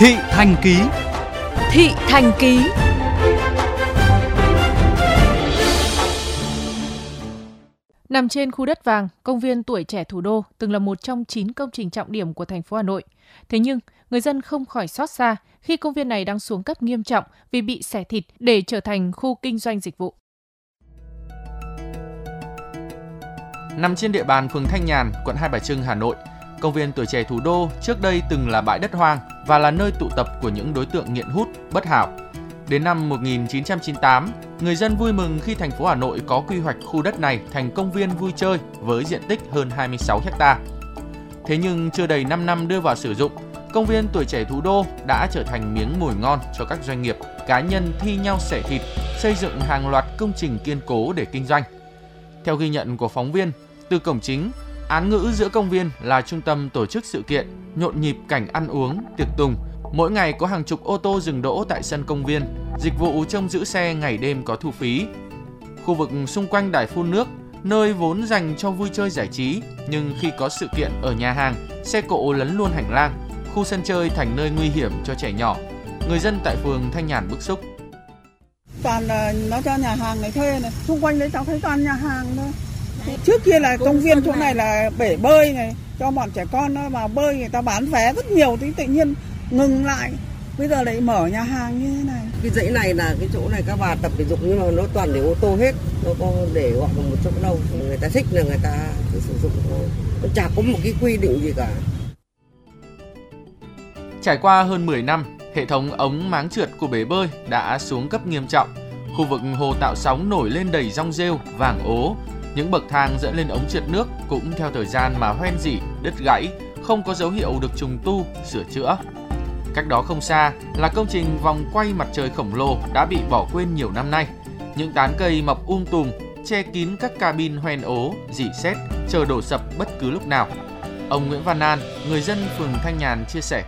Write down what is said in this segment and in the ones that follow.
Thị Thành Ký Thị Thành Ký Nằm trên khu đất vàng, công viên tuổi trẻ thủ đô từng là một trong 9 công trình trọng điểm của thành phố Hà Nội. Thế nhưng, người dân không khỏi xót xa khi công viên này đang xuống cấp nghiêm trọng vì bị xẻ thịt để trở thành khu kinh doanh dịch vụ. Nằm trên địa bàn phường Thanh Nhàn, quận Hai Bà Trưng, Hà Nội, công viên tuổi trẻ thủ đô trước đây từng là bãi đất hoang và là nơi tụ tập của những đối tượng nghiện hút, bất hảo. Đến năm 1998, người dân vui mừng khi thành phố Hà Nội có quy hoạch khu đất này thành công viên vui chơi với diện tích hơn 26 ha. Thế nhưng chưa đầy 5 năm đưa vào sử dụng, công viên tuổi trẻ thủ đô đã trở thành miếng mồi ngon cho các doanh nghiệp, cá nhân thi nhau sẻ thịt, xây dựng hàng loạt công trình kiên cố để kinh doanh. Theo ghi nhận của phóng viên, từ cổng chính, án ngữ giữa công viên là trung tâm tổ chức sự kiện, nhộn nhịp cảnh ăn uống, tiệc tùng. Mỗi ngày có hàng chục ô tô dừng đỗ tại sân công viên, dịch vụ trông giữ xe ngày đêm có thu phí. Khu vực xung quanh đài phun nước, nơi vốn dành cho vui chơi giải trí, nhưng khi có sự kiện ở nhà hàng, xe cộ lấn luôn hành lang, khu sân chơi thành nơi nguy hiểm cho trẻ nhỏ. Người dân tại phường Thanh Nhàn bức xúc. Toàn là nó cho nhà hàng này thuê này, xung quanh đấy cháu thấy toàn nhà hàng thôi. Trước kia là công viên chỗ này là bể bơi này, cho bọn trẻ con nó vào bơi người ta bán vé rất nhiều thì tự nhiên ngừng lại. Bây giờ lại mở nhà hàng như thế này. Cái dãy này là cái chỗ này các bà tập thể dục nhưng mà nó toàn để ô tô hết, nó có để gọi là một chỗ đâu. Người ta thích là người ta cứ sử dụng thôi. Nó chả có một cái quy định gì cả. Trải qua hơn 10 năm, hệ thống ống máng trượt của bể bơi đã xuống cấp nghiêm trọng. Khu vực hồ tạo sóng nổi lên đầy rong rêu, vàng ố. Những bậc thang dẫn lên ống trượt nước cũng theo thời gian mà hoen dỉ, đứt gãy, không có dấu hiệu được trùng tu, sửa chữa. Cách đó không xa là công trình vòng quay mặt trời khổng lồ đã bị bỏ quên nhiều năm nay. Những tán cây mọc um tùm, che kín các cabin hoen ố, dỉ xét, chờ đổ sập bất cứ lúc nào. Ông Nguyễn Văn An, người dân phường Thanh Nhàn chia sẻ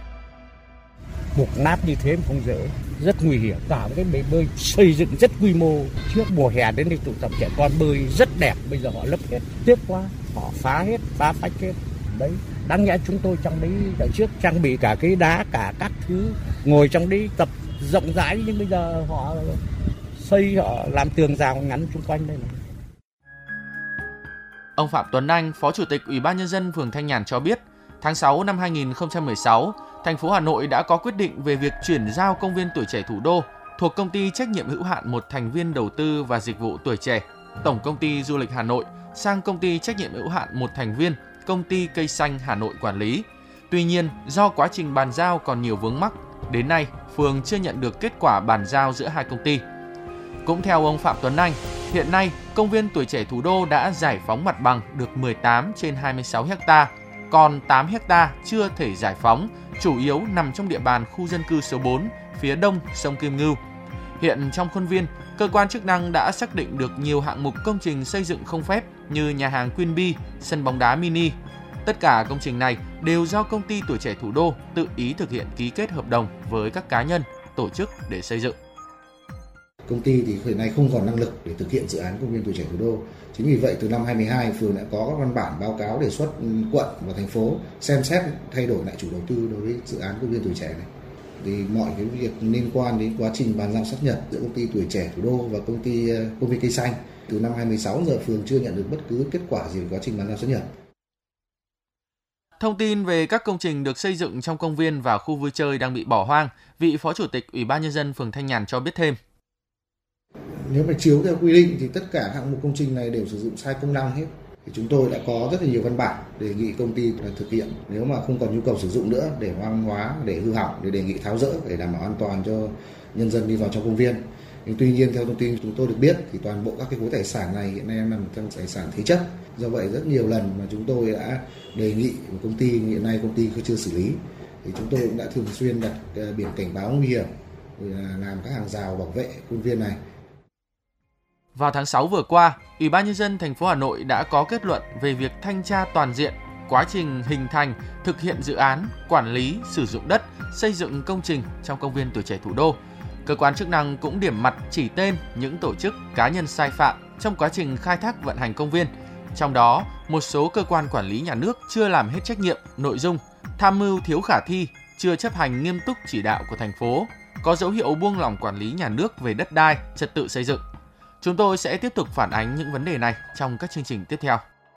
mục nát như thế mà không dễ rất nguy hiểm. Cả cái bể bơi xây dựng rất quy mô. Trước mùa hè đến đây tụ tập trẻ con bơi rất đẹp. Bây giờ họ lấp hết tiếc quá họ phá hết phá phách hết. Đấy đáng nhẽ chúng tôi trong đấy đợt trước trang bị cả cái đá cả các thứ ngồi trong đấy tập rộng rãi. Nhưng bây giờ họ xây họ làm tường rào ngắn xung quanh đây này. Ông Phạm Tuấn Anh, Phó Chủ tịch Ủy ban nhân dân phường Thanh Nhàn cho biết, tháng 6 năm 2016, thành phố Hà Nội đã có quyết định về việc chuyển giao công viên tuổi trẻ thủ đô thuộc công ty trách nhiệm hữu hạn một thành viên đầu tư và dịch vụ tuổi trẻ, Tổng công ty Du lịch Hà Nội sang công ty trách nhiệm hữu hạn một thành viên công ty cây xanh Hà Nội quản lý. Tuy nhiên, do quá trình bàn giao còn nhiều vướng mắc, đến nay phường chưa nhận được kết quả bàn giao giữa hai công ty. Cũng theo ông Phạm Tuấn Anh, hiện nay công viên tuổi trẻ thủ đô đã giải phóng mặt bằng được 18 trên 26 ha, còn 8 ha chưa thể giải phóng, chủ yếu nằm trong địa bàn khu dân cư số 4, phía đông sông Kim Ngưu. Hiện trong khuôn viên, cơ quan chức năng đã xác định được nhiều hạng mục công trình xây dựng không phép như nhà hàng Queen Bee, sân bóng đá mini. Tất cả công trình này đều do công ty tuổi trẻ thủ đô tự ý thực hiện ký kết hợp đồng với các cá nhân, tổ chức để xây dựng. Công ty thì hiện nay không còn năng lực để thực hiện dự án công viên tuổi trẻ thủ đô. Chính vì vậy từ năm 22 phường đã có các văn bản báo cáo đề xuất quận và thành phố xem xét thay đổi lại chủ đầu tư đối với dự án công viên tuổi trẻ này. Thì mọi cái việc liên quan đến quá trình bàn giao xác nhận giữa công ty tuổi trẻ thủ đô và công ty ờ, công viên cây xanh từ năm 2016 giờ phường chưa nhận được bất cứ kết quả gì về quá trình bàn giao xác nhận. Thông tin về các công trình được xây dựng trong công viên và khu vui chơi đang bị bỏ hoang, vị Phó Chủ tịch Ủy ban nhân dân phường Thanh Nhàn cho biết thêm nếu mà chiếu theo quy định thì tất cả hạng mục công trình này đều sử dụng sai công năng hết. Thì chúng tôi đã có rất là nhiều văn bản đề nghị công ty là thực hiện. Nếu mà không còn nhu cầu sử dụng nữa để hoang hóa, để hư hỏng, để đề nghị tháo rỡ, để đảm bảo an toàn cho nhân dân đi vào trong công viên. Nhưng tuy nhiên, theo thông tin chúng tôi được biết, thì toàn bộ các cái khối tài sản này hiện nay nằm trong tài sản thế chấp. Do vậy, rất nhiều lần mà chúng tôi đã đề nghị công ty, hiện nay công ty chưa xử lý. Thì chúng tôi cũng đã thường xuyên đặt ờ, biển cảnh báo nguy hiểm làm các hàng rào bảo vệ khuôn viên này vào tháng 6 vừa qua, Ủy ban nhân dân thành phố Hà Nội đã có kết luận về việc thanh tra toàn diện quá trình hình thành, thực hiện dự án, quản lý, sử dụng đất, xây dựng công trình trong công viên tuổi trẻ thủ đô. Cơ quan chức năng cũng điểm mặt chỉ tên những tổ chức cá nhân sai phạm trong quá trình khai thác vận hành công viên. Trong đó, một số cơ quan quản lý nhà nước chưa làm hết trách nhiệm, nội dung, tham mưu thiếu khả thi chưa chấp hành nghiêm túc chỉ đạo của thành phố, có dấu hiệu buông lỏng quản lý nhà nước về đất đai, trật tự xây dựng. Chúng tôi sẽ tiếp tục phản ánh những vấn đề này trong các chương trình tiếp theo.